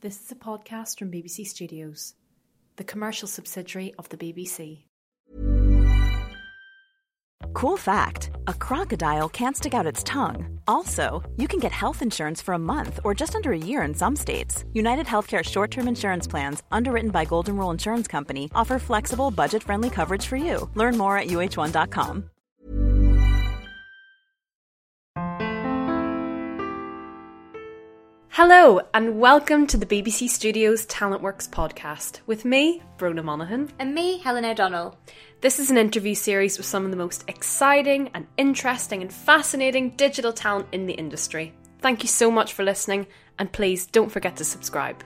This is a podcast from BBC Studios, the commercial subsidiary of the BBC. Cool fact a crocodile can't stick out its tongue. Also, you can get health insurance for a month or just under a year in some states. United Healthcare short term insurance plans, underwritten by Golden Rule Insurance Company, offer flexible, budget friendly coverage for you. Learn more at uh1.com. Hello, and welcome to the BBC Studios Talent Works podcast with me, Brona Monaghan. And me, Helen O'Donnell. This is an interview series with some of the most exciting and interesting and fascinating digital talent in the industry. Thank you so much for listening, and please don't forget to subscribe.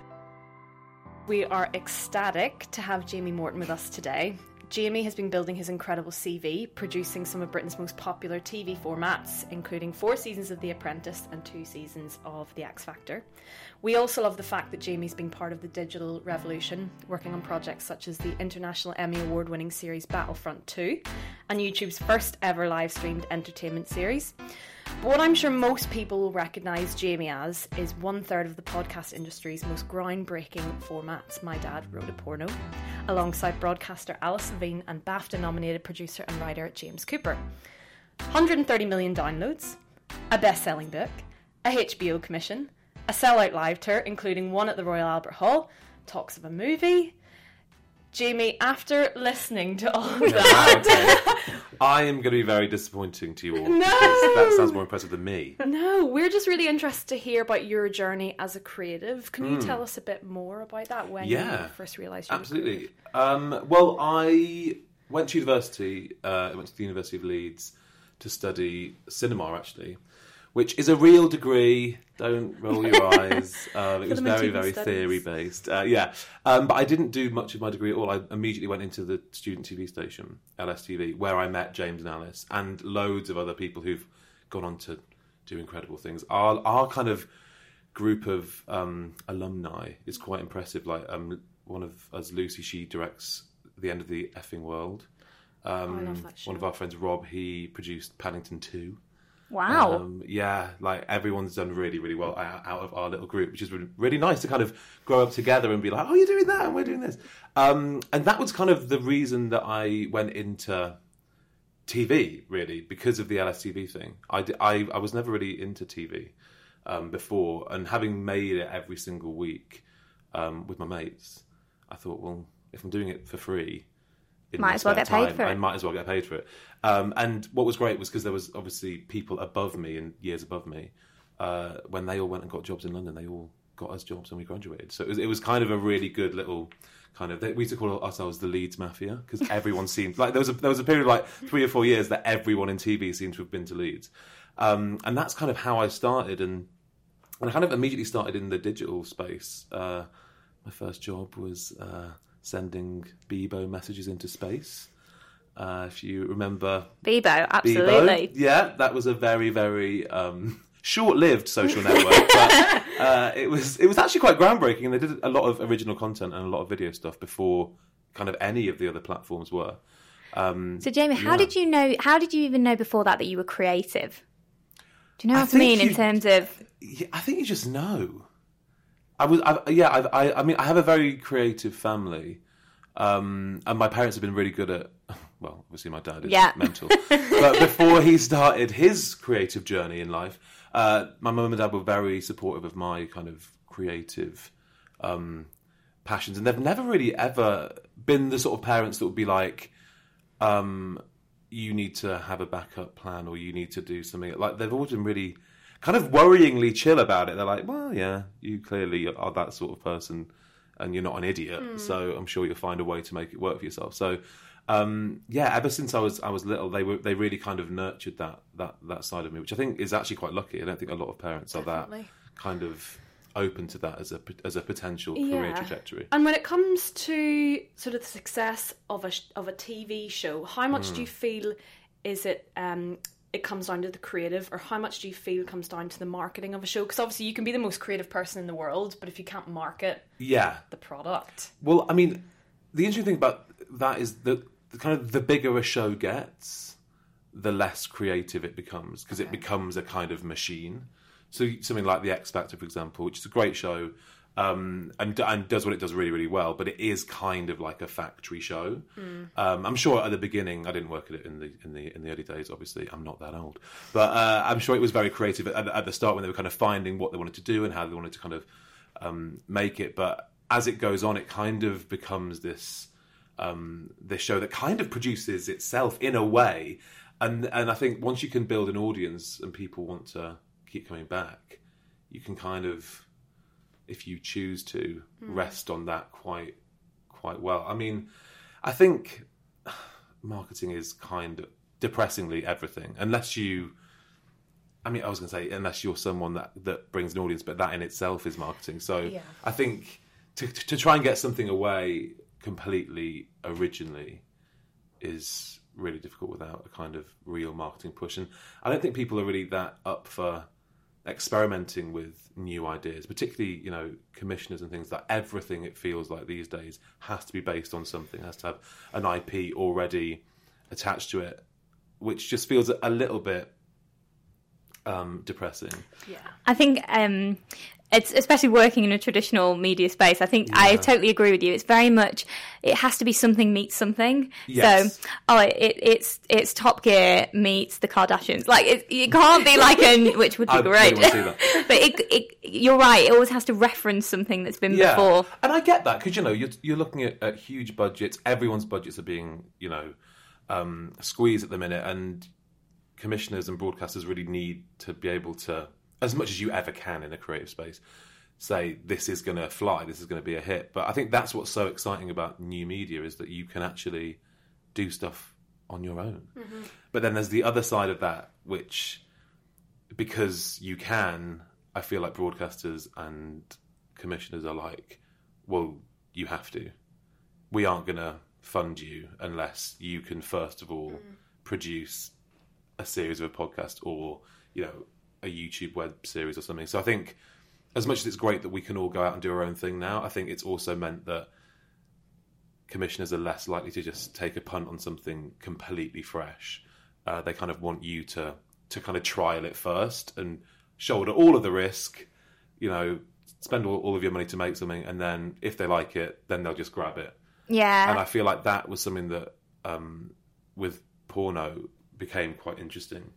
We are ecstatic to have Jamie Morton with us today. Jamie has been building his incredible CV, producing some of Britain's most popular TV formats, including four seasons of The Apprentice and two seasons of The X Factor. We also love the fact that Jamie's been part of the digital revolution, working on projects such as the International Emmy Award winning series Battlefront 2 and YouTube's first ever live streamed entertainment series. But what I'm sure most people will recognise Jamie as is one third of the podcast industry's most groundbreaking formats, My Dad Wrote a Porno, alongside broadcaster Alice Levine and BAFTA nominated producer and writer James Cooper. 130 million downloads, a best selling book, a HBO commission, a sellout live tour, including one at the Royal Albert Hall, talks of a movie. Jamie, after listening to all of that, I am going to be very disappointing to you all. No! That sounds more impressive than me. No, we're just really interested to hear about your journey as a creative. Can you Mm. tell us a bit more about that when Yeah, you first realised you were Absolutely. Um, well, I went to university. Uh, I went to the University of Leeds to study cinema, actually, which is a real degree. Don't roll your eyes. Um, it was very, very studies. theory based. Uh, yeah, um, but I didn't do much of my degree at all. I immediately went into the student TV station, LSTV, where I met James and Alice and loads of other people who've gone on to do incredible things. Our our kind of group of um, alumni is quite impressive. Like um, one of us, Lucy, she directs the end of the effing world. Um, Oh, show. One of our friends, Rob, he produced Paddington Two. Wow. Um, yeah, like everyone's done really, really well out out of our little group, which is really, nice to kind of grow up together and be like, oh, you're doing that, and we're doing this. Um, and that was kind of the reason that I went into TV, really, because of the LSTV thing. I I was never really into TV um, before, and having made it every single week um, with my mates, I thought, well, if I'm doing it for free, Might as well get paid for it. I might as well get paid for it. Um, and what was great was because there was obviously people above me and years above me. Uh, when they all went and got jobs in London, they all got us jobs when we graduated. So it was, it was kind of a really good little kind of. We used to call ourselves the Leeds Mafia because everyone seemed like there was a, there was a period of like three or four years that everyone in TV seemed to have been to Leeds, um, and that's kind of how I started. And and I kind of immediately started in the digital space. Uh, my first job was uh, sending Bebo messages into space. Uh, if you remember Bebo, Bebo, absolutely. yeah, that was a very very um, short-lived social network, but uh, it was it was actually quite groundbreaking. And they did a lot of original content and a lot of video stuff before kind of any of the other platforms were. Um, So, Jamie, how Yeah. did you know? How did you even know before that that you were creative? Do you know what I think mean in terms of? I think you just know. I was, I, yeah, I, I, I mean, I have a very creative family, um, and my parents have been really good at. Well, obviously, my dad is Yeah. mental, but before he started his creative journey in life, uh, my mum and dad were very supportive of my kind of creative um, passions, and they've never really ever been the sort of parents that would be like, um, "You need to have a backup plan, or you need to do something." Like they've always been really kind of worryingly chill about it. They're like, "Well, yeah, you clearly are that sort of person, and you're not an idiot, so I'm sure you'll find a way to make it work for yourself." So. Um, yeah, ever since I was I was little, they were they really kind of nurtured that that that side of me, which I think is actually quite lucky. I don't think a lot of parents are that kind of open to that as a as a potential career Yeah. trajectory. And when it comes to sort of the success of a of a TV show, how much Hmm. do you feel is it um it comes down to the creative, or how much do you feel comes down to the marketing of a show? Because obviously you can be the most creative person in the world, but if you can't market Yeah, the product, Well, I mean, the interesting thing about that is that the kind of the bigger a show gets, the less creative it becomes because it becomes a kind of machine. So something like the X Factor, for example, which is a great show, um, and and does what it does really really well. But it is kind of like a factory show. Um, I'm sure at the beginning, I didn't work at it in the in the in the early days. Obviously, I'm not that old, but uh, I'm sure it was very creative at, at the start when they were kind of finding what they wanted to do and how they wanted to kind of um, make it. But as it goes on, it kind of becomes this um, this show that kind of produces itself in a way. And and I think once you can build an audience and people want to keep coming back, you can kind of, if you choose to, hmm. rest on that quite quite well. I mean, I think marketing is kind of depressingly everything, unless you. I mean, I was going to say unless you're someone that that brings an audience, but that in itself is marketing. So I think to to try and get something away completely originally is really difficult without a kind of real marketing push. And I don't think people are really that up for experimenting with new ideas, particularly, you know, commissioners and things like everything it feels like these days has to be based on something, has to have an IP already attached to it, which just feels a little bit um, depressing. Yeah, I think um, it's especially working in a traditional media space. I think I totally agree with you. It's very much it has to be something meets something. Yes. So oh, it, it's it's Top Gear meets the Kardashians. Like it, it can't be like an which would be I great. really want to see that. but it, it, you're right. It always has to reference something that's been before. And I get that because you know you're you're looking at, at huge budgets. Everyone's budgets are being you know um, squeezed at the minute, and commissioners and broadcasters really need to be able to, as much as you ever can in a creative space, say this is going to fly, this is going to be a hit. But I think that's what's so exciting about new media is that you can actually do stuff on your own. Mm-hmm. But then there's the other side of that, which because you can, I feel like broadcasters and commissioners are like, well, you have to. We aren't going to fund you unless you can first of all mm. produce a series of a podcast or you know a YouTube web series or something. So I think as much as it's great that we can all go out and do our own thing now, I think it's also meant that commissioners are less likely to just take a punt on something completely fresh. Uh, they kind of want you to to kind of trial it first and shoulder all of the risk. You know, spend all, all of your money to make something, and then if they like it, then they'll just grab it. Yeah. And I feel like that was something that um, with porno became quite interesting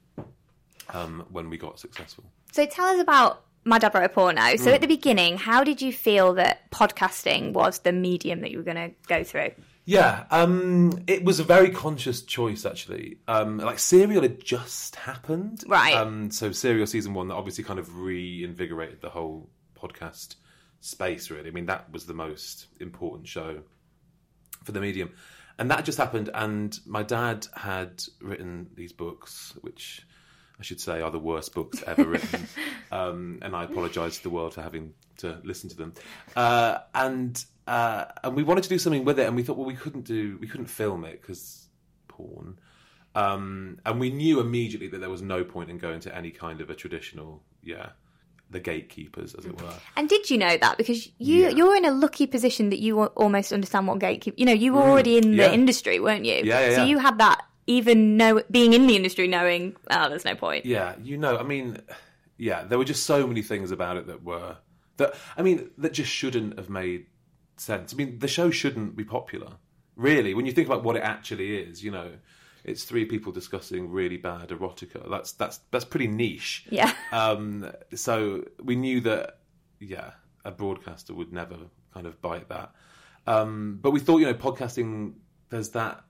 um, when we got successful. So tell us about My Dad Wrote a Porno. So at the beginning, how did you feel that podcasting was the medium that you were going to go through? Yeah, um, it was a very conscious choice actually. Um, like Serial had just happened, Right. Um, so Serial season one that obviously kind of reinvigorated the whole podcast space. Really, I mean that was the most important show for the medium, and that just happened. And my dad had written these books, which I should say are the worst books ever written. Um, and I apologise to the world for having to listen to them. Uh, and uh, and we wanted to do something with it, and we thought, well, we couldn't do, we couldn't film it because porn. Um, and we knew immediately that there was no point in going to any kind of a traditional, yeah, the gatekeepers, as it were. And did you know that? Because you Yeah. you're in a lucky position that you almost understand what gatekeep. You know, you were already in Mm. Yeah. the industry, weren't you? Yeah, yeah, So you had that even know being in the industry, knowing oh, there's no point. Yeah, you know, I mean, yeah, there were just so many things about it that were that I mean that just shouldn't have made sense. I mean, the show shouldn't be popular, really. When you think about what it actually is, you know, it's three people discussing really bad erotica. That's that's that's pretty niche. Yeah. Um, so we knew that, yeah, a broadcaster would never kind of bite that. Um, but we thought, you know, podcasting, there's that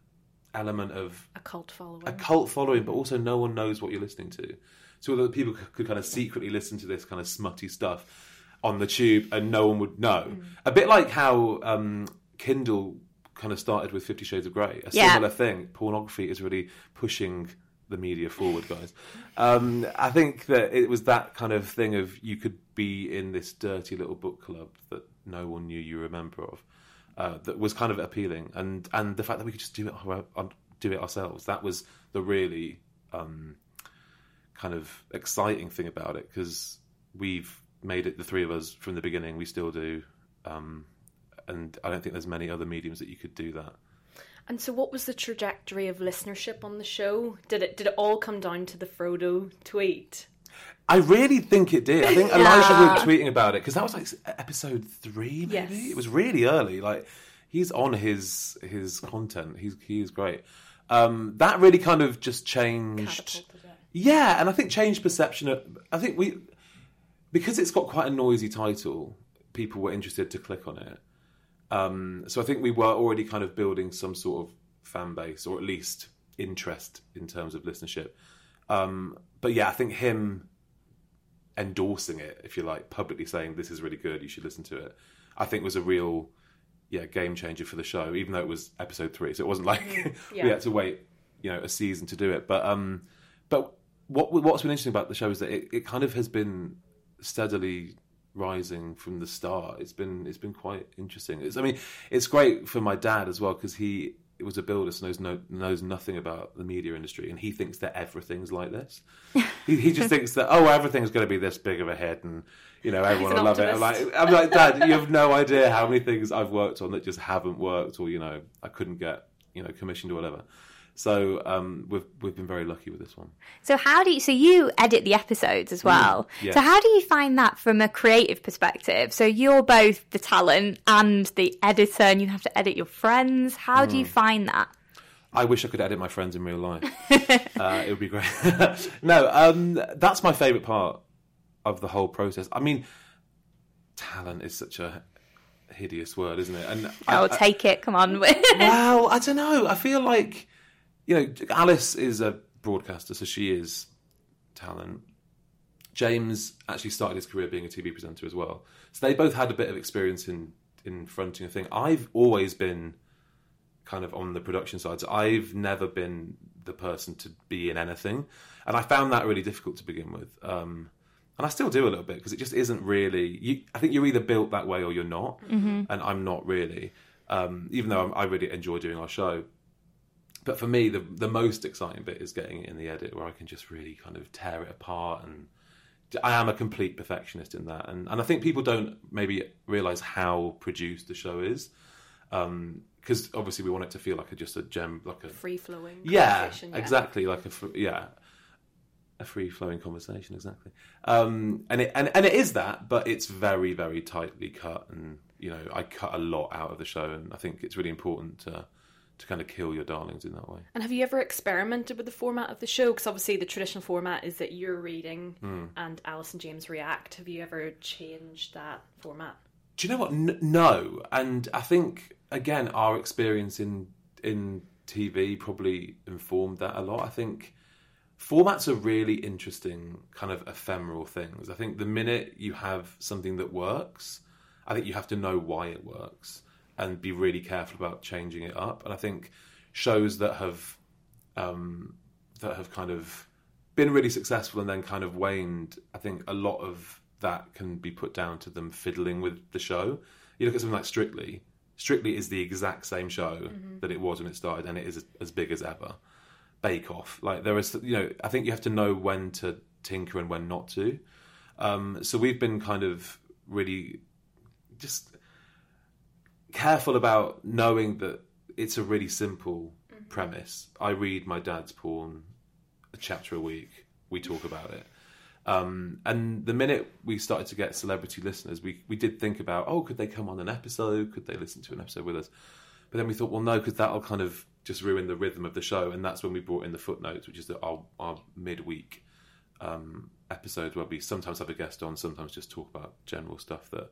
element of A cult following. a cult following, but also no one knows what you're listening to. So that people could kind of secretly listen to this kind of smutty stuff on the tube, and no one would know. A bit like how um, Kindle kind of started with Fifty Shades of Grey. A Yeah. similar thing. Pornography is really pushing the media forward, guys. Um, I think that it was that kind of thing of you could be in this dirty little book club that no one knew you were a member of. Uh, that was kind of appealing, and and the fact that we could just do it do it ourselves. That was the really um, kind of exciting thing about it because we've made it the three of us from the beginning. We still do, um, and I don't think there's many other mediums that you could do that. And so, what was the trajectory of listenership on the show? Did it did it all come down to the Frodo tweet? I really think it did. I think Elijah was tweeting about it because that was like episode three, maybe. Yes. It was really early. Like he's on his his content. He's he is great. Um, that really kind of just changed. Yeah, and I think changed perception. Of, I think we because it's got quite a noisy title. People were interested to click on it. Um, so I think we were already kind of building some sort of fan base, or at least interest in terms of listenership. Um, but yeah, I think him endorsing it, if you like, publicly saying this is really good, you should listen to it, I think was a real yeah game changer for the show. Even though it was episode three, so it wasn't like we yeah. had to wait you know a season to do it. But um, but what what's been interesting about the show is that it, it kind of has been steadily rising from the start. It's been it's been quite interesting. It's, I mean, it's great for my dad as well because he was a builder, so knows no, knows nothing about the media industry, and he thinks that everything's like this. he, he just thinks that oh, everything's going to be this big of a hit, and you know everyone will love it. I'm like. I'm like, Dad, you have no idea how many things I've worked on that just haven't worked, or you know, I couldn't get you know commissioned or whatever. So um, we've we've been very lucky with this one. So how do you? So you edit the episodes as well. yes. So how do you find that from a creative perspective? So you're both the talent and the editor, and you have to edit your friends. How do you find that? I wish I could edit my friends in real life. uh, it would be great. no, um, that's my favourite part of the whole process. I mean, talent is such a hideous word, isn't it? And I- Oh, take it. Come on. well, I don't know. I feel like you know, Alice is a broadcaster, so she is talent. James actually started his career being a TV presenter as well, so they both had a bit of experience in in fronting a thing. I've always been kind of on the production side, so I've never been the person to be in anything, and I found that really difficult to begin with. Um, and I still do a little bit because it just isn't really. You, I think you're either built that way or you're not, and I'm not really. Um, even though I'm, I really enjoy doing our show, but for me, the the most exciting bit is getting it in the edit where I can just really kind of tear it apart and. I am a complete perfectionist in that, and, and I think people don't maybe realize how produced the show is, because obviously we want it to feel like a, just a gem, like a Free flowing. yeah, exactly like a fr- yeah a free flowing conversation exactly um and it and, and it is that but it's very very tightly cut and you know i cut a lot out of the show and i think it's really important to to kind of kill your darlings in that way And have you ever experimented with the format of the show? Because obviously the traditional format is that you're reading Hmm. and Alice and James react. Have you ever changed that format? do you know what N- no and i think again our experience in in tv probably informed that a lot i think formats are really interesting kind of ephemeral things i think the minute you have something that works i think you have to know why it works and be really careful about changing it up. And i think shows that have um that have kind of been really successful and then kind of waned i think a lot of that can be put down to them fiddling with the show. You look at something like strictly. Strictly is the exact same show that it was when it started and it is as big as ever. Bake Off. Like there is, you know, I think you have to know when to tinker and when not to. Um, so we've been kind of really just careful about knowing that it's a really simple premise. I read my dad's porn a chapter a week. We talk about it. Um, and the minute we started to get celebrity listeners, we, we did think about, oh, could they come on an episode? Could they listen to an episode with us? But then we thought, well, no, because that'll kind of just ruin the rhythm of the show. And that's when we brought in the footnotes, which is the, our, our midweek um, episodes where we sometimes have a guest on, sometimes just talk about general stuff that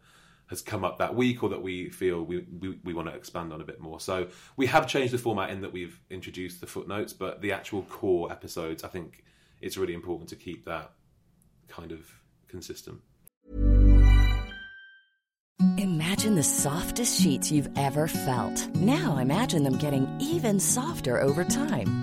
has come up that week or that we feel we, we, we want to expand on a bit more. So we have changed the format in that we've introduced the footnotes, but the actual core episodes, I think it's really important to keep that kind of consistent. Imagine the softest sheets you've ever felt. Now imagine them getting even softer over time.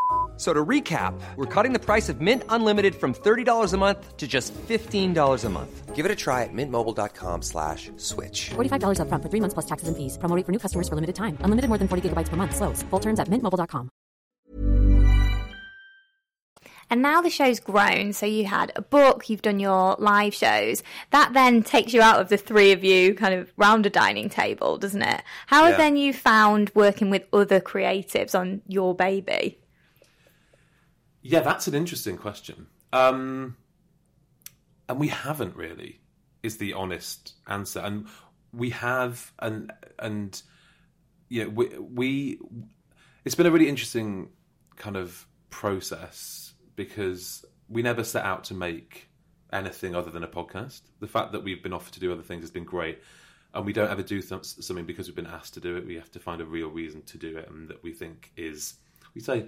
F- So to recap, we're cutting the price of Mint Unlimited from $30 a month to just $15 a month. Give it a try at mintmobile.com slash switch. $45 upfront for three months plus taxes and fees. Promo for new customers for limited time. Unlimited more than 40 gigabytes per month. Slows. Full terms at mintmobile.com. And now the show's grown, so you had a book, you've done your live shows. That then takes you out of the three of you kind of round a dining table, doesn't it? How have then you found working with other creatives on your baby? Yeah, that's an interesting question. Um, and we haven't really, is the honest answer. And we have, and and yeah, we, we it's been a really interesting kind of process because we never set out to make anything other than a podcast. The fact that we've been offered to do other things has been great. And we don't ever do th- something because we've been asked to do it. We have to find a real reason to do it, and that we think is, we say,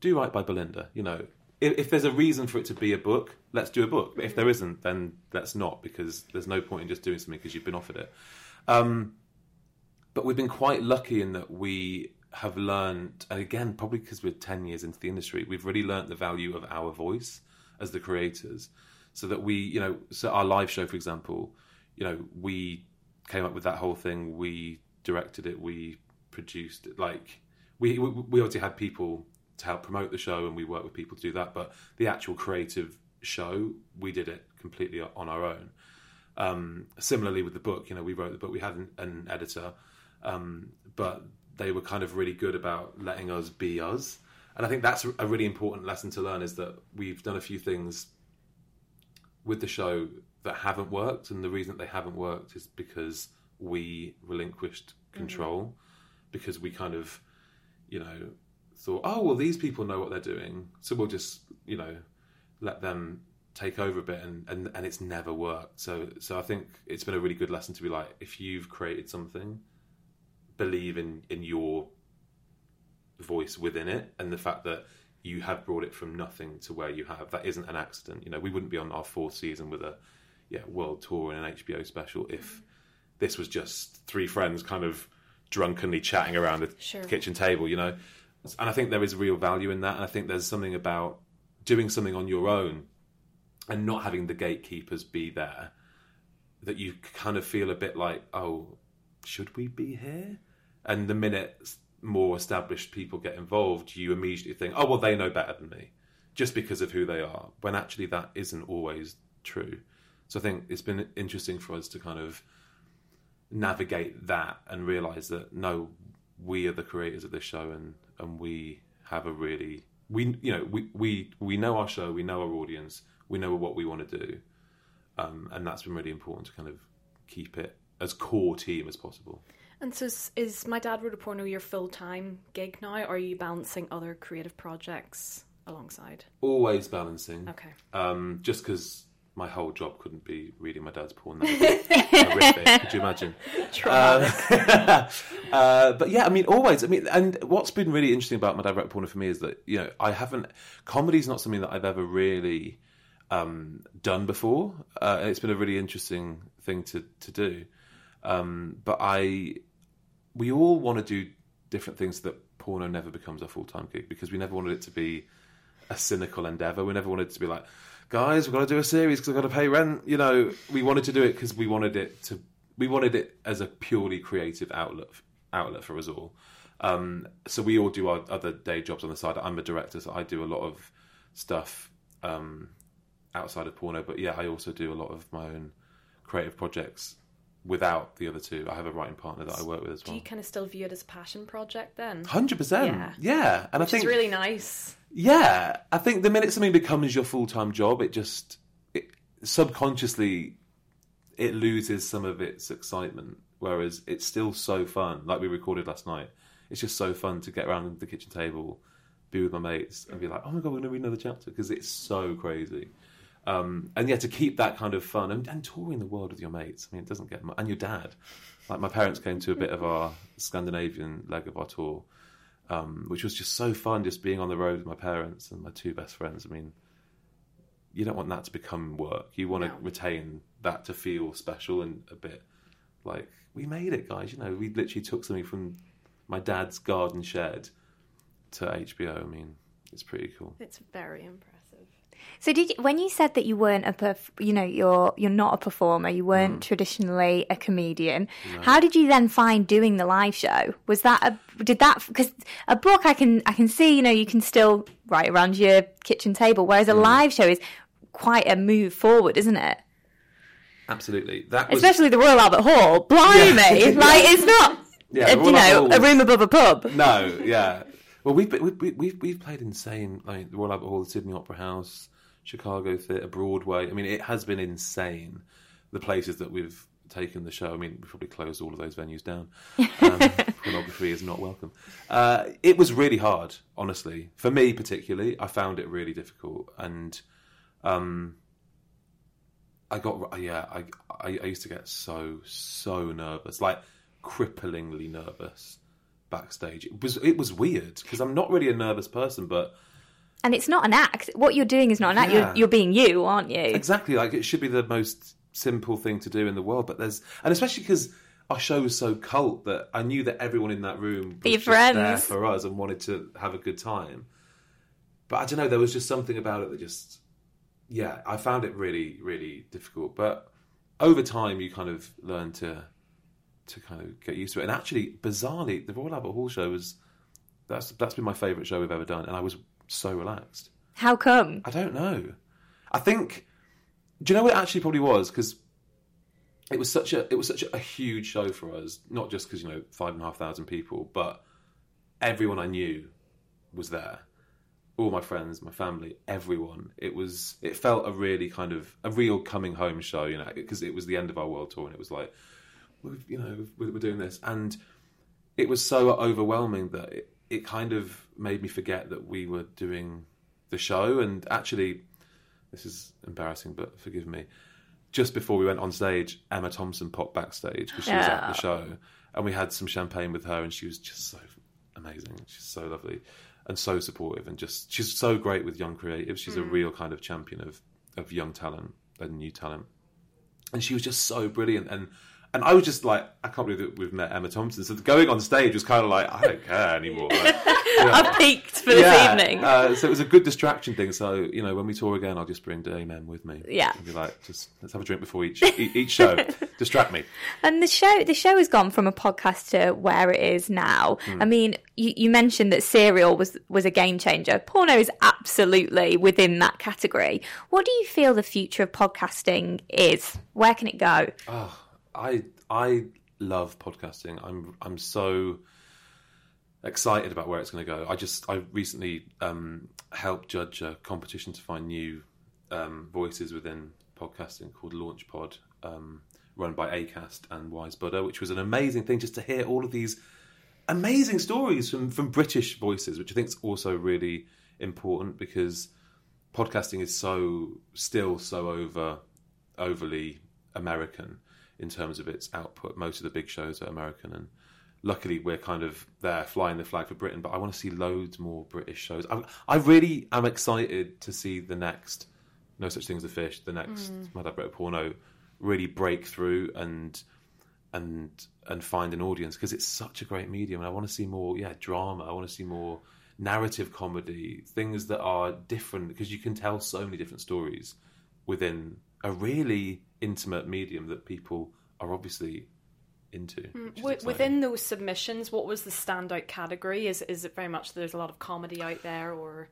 do right by Belinda. You know, if, if there's a reason for it to be a book, let's do a book. If there isn't, then let's not because there's no point in just doing something because you've been offered it. Um, but we've been quite lucky in that we have learned, and again, probably because we're 10 years into the industry, we've really learned the value of our voice as the creators. So that we, you know, so our live show, for example, you know, we came up with that whole thing, we directed it, we produced it. Like, we, we, we obviously had people to help promote the show and we worked with people to do that, but the actual creative show, we did it completely on our own. Um, similarly with the book, you know, we wrote the book, we had an, an editor, um, but they were kind of really good about letting us be us. And I think that's a really important lesson to learn is that we've done a few things with the show that haven't worked. And the reason that they haven't worked is because we relinquished control, because we kind of, you know, thought, oh, well, these people know what they're doing. So we'll just, you know, let them take over a bit and, and, and it's never worked. So so I think it's been a really good lesson to be like, if you've created something, believe in, in your voice within it and the fact that you have brought it from nothing to where you have. That isn't an accident. You know, we wouldn't be on our fourth season with a yeah, world tour and an HBO special if this was just three friends kind of drunkenly chatting around the Sure. kitchen table, you know. And I think there is real value in that. And I think there's something about doing something on your own and not having the gatekeepers be there that you kind of feel a bit like, oh, should we be here? And the minute more established people get involved, you immediately think, oh, well, they know better than me just because of who they are, when actually that isn't always true. So I think it's been interesting for us to kind of navigate that and realize that no, we are the creators of this show and, and we have a really we you know we, we we know our show, we know our audience, we know what we want to do, um, and that's been really important to kind of keep it as core team as possible. And so, is, is my dad wrote a porno your full time gig now, or are you balancing other creative projects alongside? Always balancing. Okay. Um, just because my whole job couldn't be reading my dad's porn. That would be horrific. Could you imagine? Uh, uh, but yeah, I mean, always. I mean, and what's been really interesting about my dad wrote porno for me is that you know I haven't comedy's not something that I've ever really um, done before. Uh, it's been a really interesting thing to to do. Um, but I, we all want to do different things so that porno never becomes a full time gig because we never wanted it to be a cynical endeavor. We never wanted it to be like, guys, we've got to do a series because we've got to pay rent. You know, we wanted to do it because we wanted it to. We wanted it as a purely creative outlet outlet for us all. Um, so we all do our other day jobs on the side. I'm a director, so I do a lot of stuff um, outside of porno. But yeah, I also do a lot of my own creative projects without the other two. I have a writing partner that I work with as well. Do you kind of still view it as a passion project then? Hundred percent, Yeah. yeah. And Which I think is really nice. Yeah, I think the minute something becomes your full time job, it just it, subconsciously it loses some of its excitement. Whereas it's still so fun. Like we recorded last night, it's just so fun to get around the kitchen table, be with my mates, and be like, "Oh my god, we're to read another chapter" because it's so crazy. Um, and yeah, to keep that kind of fun and, and touring the world with your mates. I mean, it doesn't get mu- and your dad. Like my parents came to a bit of our Scandinavian leg of our tour, um, which was just so fun, just being on the road with my parents and my two best friends. I mean, you don't want that to become work. You want to retain that to feel special and a bit like we made it, guys. You know, we literally took something from my dad's garden shed to HBO. I mean, it's pretty cool. It's very impressive. So did you, when you said that you weren't a perf- you know you're you're not a performer, you weren't mm. traditionally a comedian. How did you then find doing the live show? Was that a did that because a book I can I can see you know you can still write around your kitchen table, whereas a mm. live show is quite a move forward, isn't it? Absolutely, that was Especially the Royal Albert Hall. Blimey, Yeah. like it's not Yeah, the you know Albert a Hall room above a pub. no, yeah. Well, we've been- we- we- we've we've played insane like the Royal Albert Hall, the Sydney Opera House, Chicago Theatre, Broadway. I mean, it has been insane. The places that we've taken the show. I mean, we've probably closed all of those venues down. Um, pornography is not welcome. Uh, it was really hard, honestly. For me, particularly, I found it really difficult, and um, I got yeah. I, I I used to get so so nervous, like cripplingly nervous backstage. It was it was weird because I'm not really a nervous person, but And it's not an act. What you're doing is not an act. Yeah. You're, you're being you, aren't you? exactly like it should be the most simple thing to do in the world. But there's and especially because our show was so cult that I knew that everyone in that room was there friends. for us and wanted to have a good time. But I don't know. There was just something about it that just yeah, I found it really really difficult. But over time, you kind of learn to to kind of get used to it. And actually, bizarrely, the Royal Albert Hall show was that's that's been my favourite show we've ever done, and I was so relaxed. How come? I don't know. I think. Do you know what it actually probably was? Because it was such a it was such a, a huge show for us. Not just because you know five and a half thousand people, but everyone I knew was there. All my friends, my family, everyone. It was. It felt a really kind of a real coming home show, you know, because it was the end of our world tour, and it was like, we've, you know, we're, we're doing this, and it was so overwhelming that it, it kind of made me forget that we were doing the show. And actually, this is embarrassing, but forgive me. Just before we went on stage, Emma Thompson popped backstage because she was at the show, and we had some champagne with her, and she was just so amazing. She's so lovely and so supportive, and just she's so great with young creatives. She's a mm. real kind of champion of of young talent and new talent and she was just so brilliant and and I was just like I can't believe that we've met Emma Thompson so going on stage was kind of like I don't care anymore Like, I've peaked for this evening. uh, so it was a good distraction thing so you know when we tour again I'll just bring Emma with me Yeah. and be like just let's have a drink before each each show distract me And the show, the show has gone from a podcast to where it is now. Hmm. I mean, you, you mentioned that Serial was was a game changer. Porno is absolutely within that category. What do you feel the future of podcasting is? Where can it go? I I love podcasting. I'm I'm so excited about where it's going to go. I just I recently um, helped judge a competition to find new um, voices within podcasting called LaunchPod, um, run by Acast and Wise Buddha, which was an amazing thing just to hear all of these amazing stories from from British voices, which I think is also really important because podcasting is so still so over overly American in terms of its output. Most of the big shows are American, and luckily we're kind of there flying the flag for Britain. But I want to see loads more British shows. I, I really am excited to see the next No Such Thing as a Fish, the next hmm. My Dad Wrote a Porno, really break through and and and find an audience because it's such a great medium and I want to see more yeah drama I want to see more narrative comedy things that are different because you can tell so many different stories within a really intimate medium that people are obviously into which is Wi- exciting. Within those submissions, what was the standout category? Is is it very much there's a lot of comedy out there, or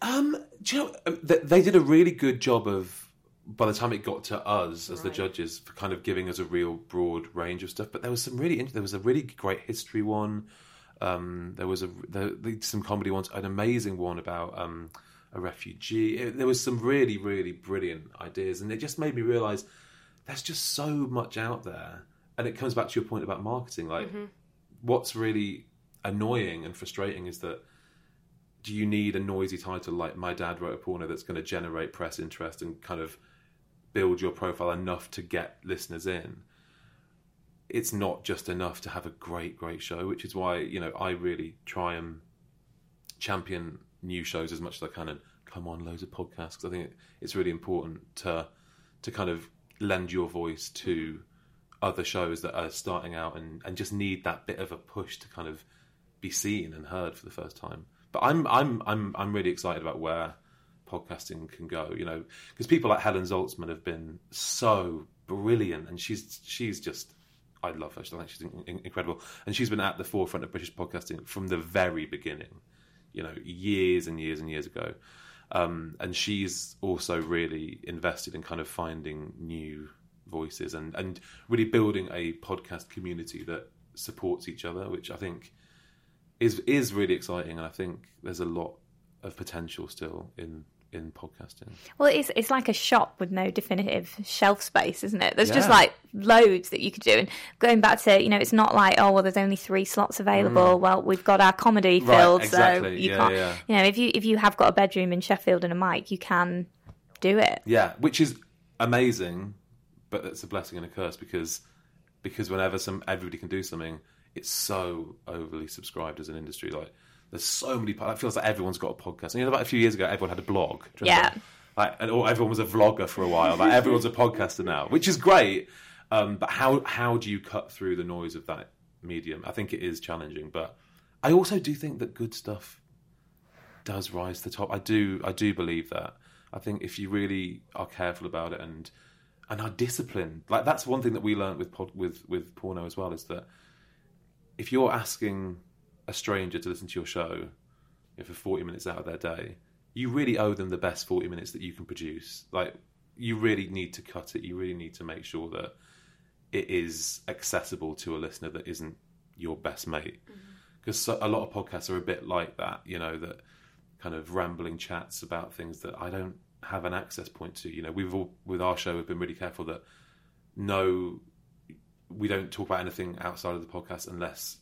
Um, do you know, um, they, they did a really good job of, by the time it got to us as the judges, for kind of giving us a real broad range of stuff. But there was some really, there was a really great history one. Um, there was a there- some comedy ones, an amazing one about um, a refugee. It- there was some really, really brilliant ideas, and it just made me realise there's just so much out there. And it comes back to your point about marketing. Like, mm-hmm. what's really annoying and frustrating is that do you need a noisy title like My Dad Wrote a Porno that's going to generate press interest and kind of build your profile enough to get listeners in? It's not just enough to have a great, great show, which is why, you know, I really try and champion new shows as much as I can and come on loads of podcasts 'cause I think it's really important to to kind of lend your voice to other shows that are starting out and, and just need that bit of a push to kind of be seen and heard for the first time. But I'm I'm I'm I'm really excited about where podcasting can go. You know, because people like Helen Zaltzman have been so brilliant, and she's she's just I love her. I think she's in, in- incredible, and she's been at the forefront of British podcasting from the very beginning. You know, years and years and years ago. Um, and she's also really invested in kind of finding new voices and, and really building a podcast community that supports each other, which I think is is really exciting. And I think there's a lot of potential still in in podcasting. Well, it's it's like a shop with no definitive shelf space, isn't it? There's just like loads that you could do. And going back to, you know, it's not like, oh, well, there's only three slots available. Well, we've got our comedy Mm. Right, filled, so you Yeah, can't. yeah. You know, if you if you have got a bedroom in Sheffield and a mic, you can do it. Yeah, which is amazing, but it's a blessing and a curse because because whenever some everybody can do something, it's so overly subscribed as an industry. Like there's so many. It feels like everyone's got a podcast. And, you know, about a few years ago, everyone had a blog. Yeah. remember? Like, and or everyone was a vlogger for a while. Like everyone's a podcaster now, which is great. Um, but how how do you cut through the noise of that medium? I think it is challenging, but I also do think that good stuff does rise to the top. I do I do believe that. I think if you really are careful about it and and are disciplined, like that's one thing that we learned with pod, with with porno as well is that if you're asking a stranger to listen to your show you know, for 40 minutes out of their day, you really owe them the best 40 minutes that you can produce. Like you really need to cut it. You really need to make sure that it is accessible to a listener that isn't your best mate. Mm-hmm. Because so, a lot of podcasts are a bit like that, you know, that kind of rambling chats about things that I don't have an access point to. You know, we've all with our show we've been really careful that no, we don't talk about anything outside of the podcast unless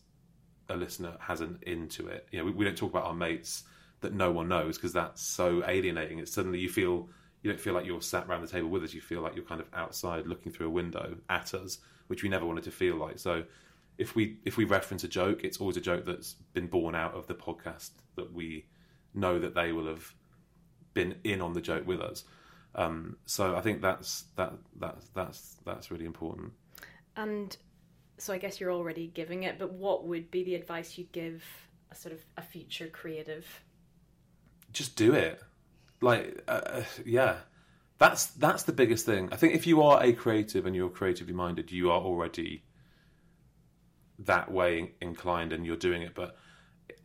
a listener has an into it. You know, we, we don't talk about our mates that no one knows because that's so alienating. It's suddenly you feel you don't feel like you're sat around the table with us. You feel like you're kind of outside looking through a window at us, which we never wanted to feel like. So if we if we reference a joke, it's always a joke that's been born out of the podcast that we know that they will have been in on the joke with us. Um, so I think that's that that's that's that's really important. And so I guess you're already giving it, but what would be the advice you'd give a sort of a future creative? just do it. Like, uh, uh, yeah, that's that's the biggest thing. I think if you are a creative and you're creatively minded, you are already that way inclined and you're doing it. But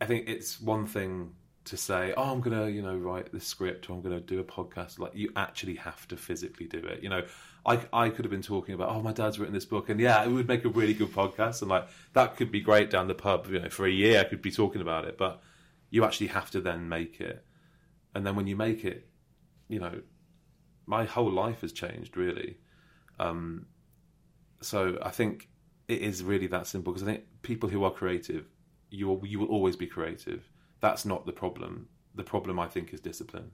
I think it's one thing to say, "Oh, I'm gonna, you know, write this script or I'm gonna do a podcast." Like, you actually have to physically do it. You know, I I could have been talking about, "Oh, my dad's written this book," and yeah, it would make a really good podcast, and like that could be great down the pub. You know, for a year, I could be talking about it, but you actually have to then make it and then when you make it, you know, my whole life has changed really. Um, so I think it is really that simple because I think people who are creative, you you will always be creative. That's not the problem. The problem I think is discipline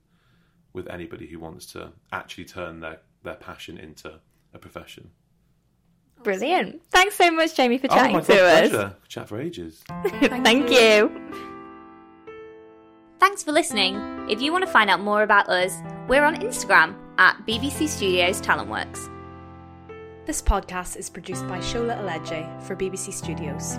with anybody who wants to actually turn their their passion into a profession. Brilliant. Thanks so much, Jamie, for oh chatting my god, to us. pleasure! Chat for ages. Thank you. Thanks for listening. If you want to find out more about us, we're on Instagram at BBC Studios Talentworks. This podcast is produced by Shola Alege for BBC Studios.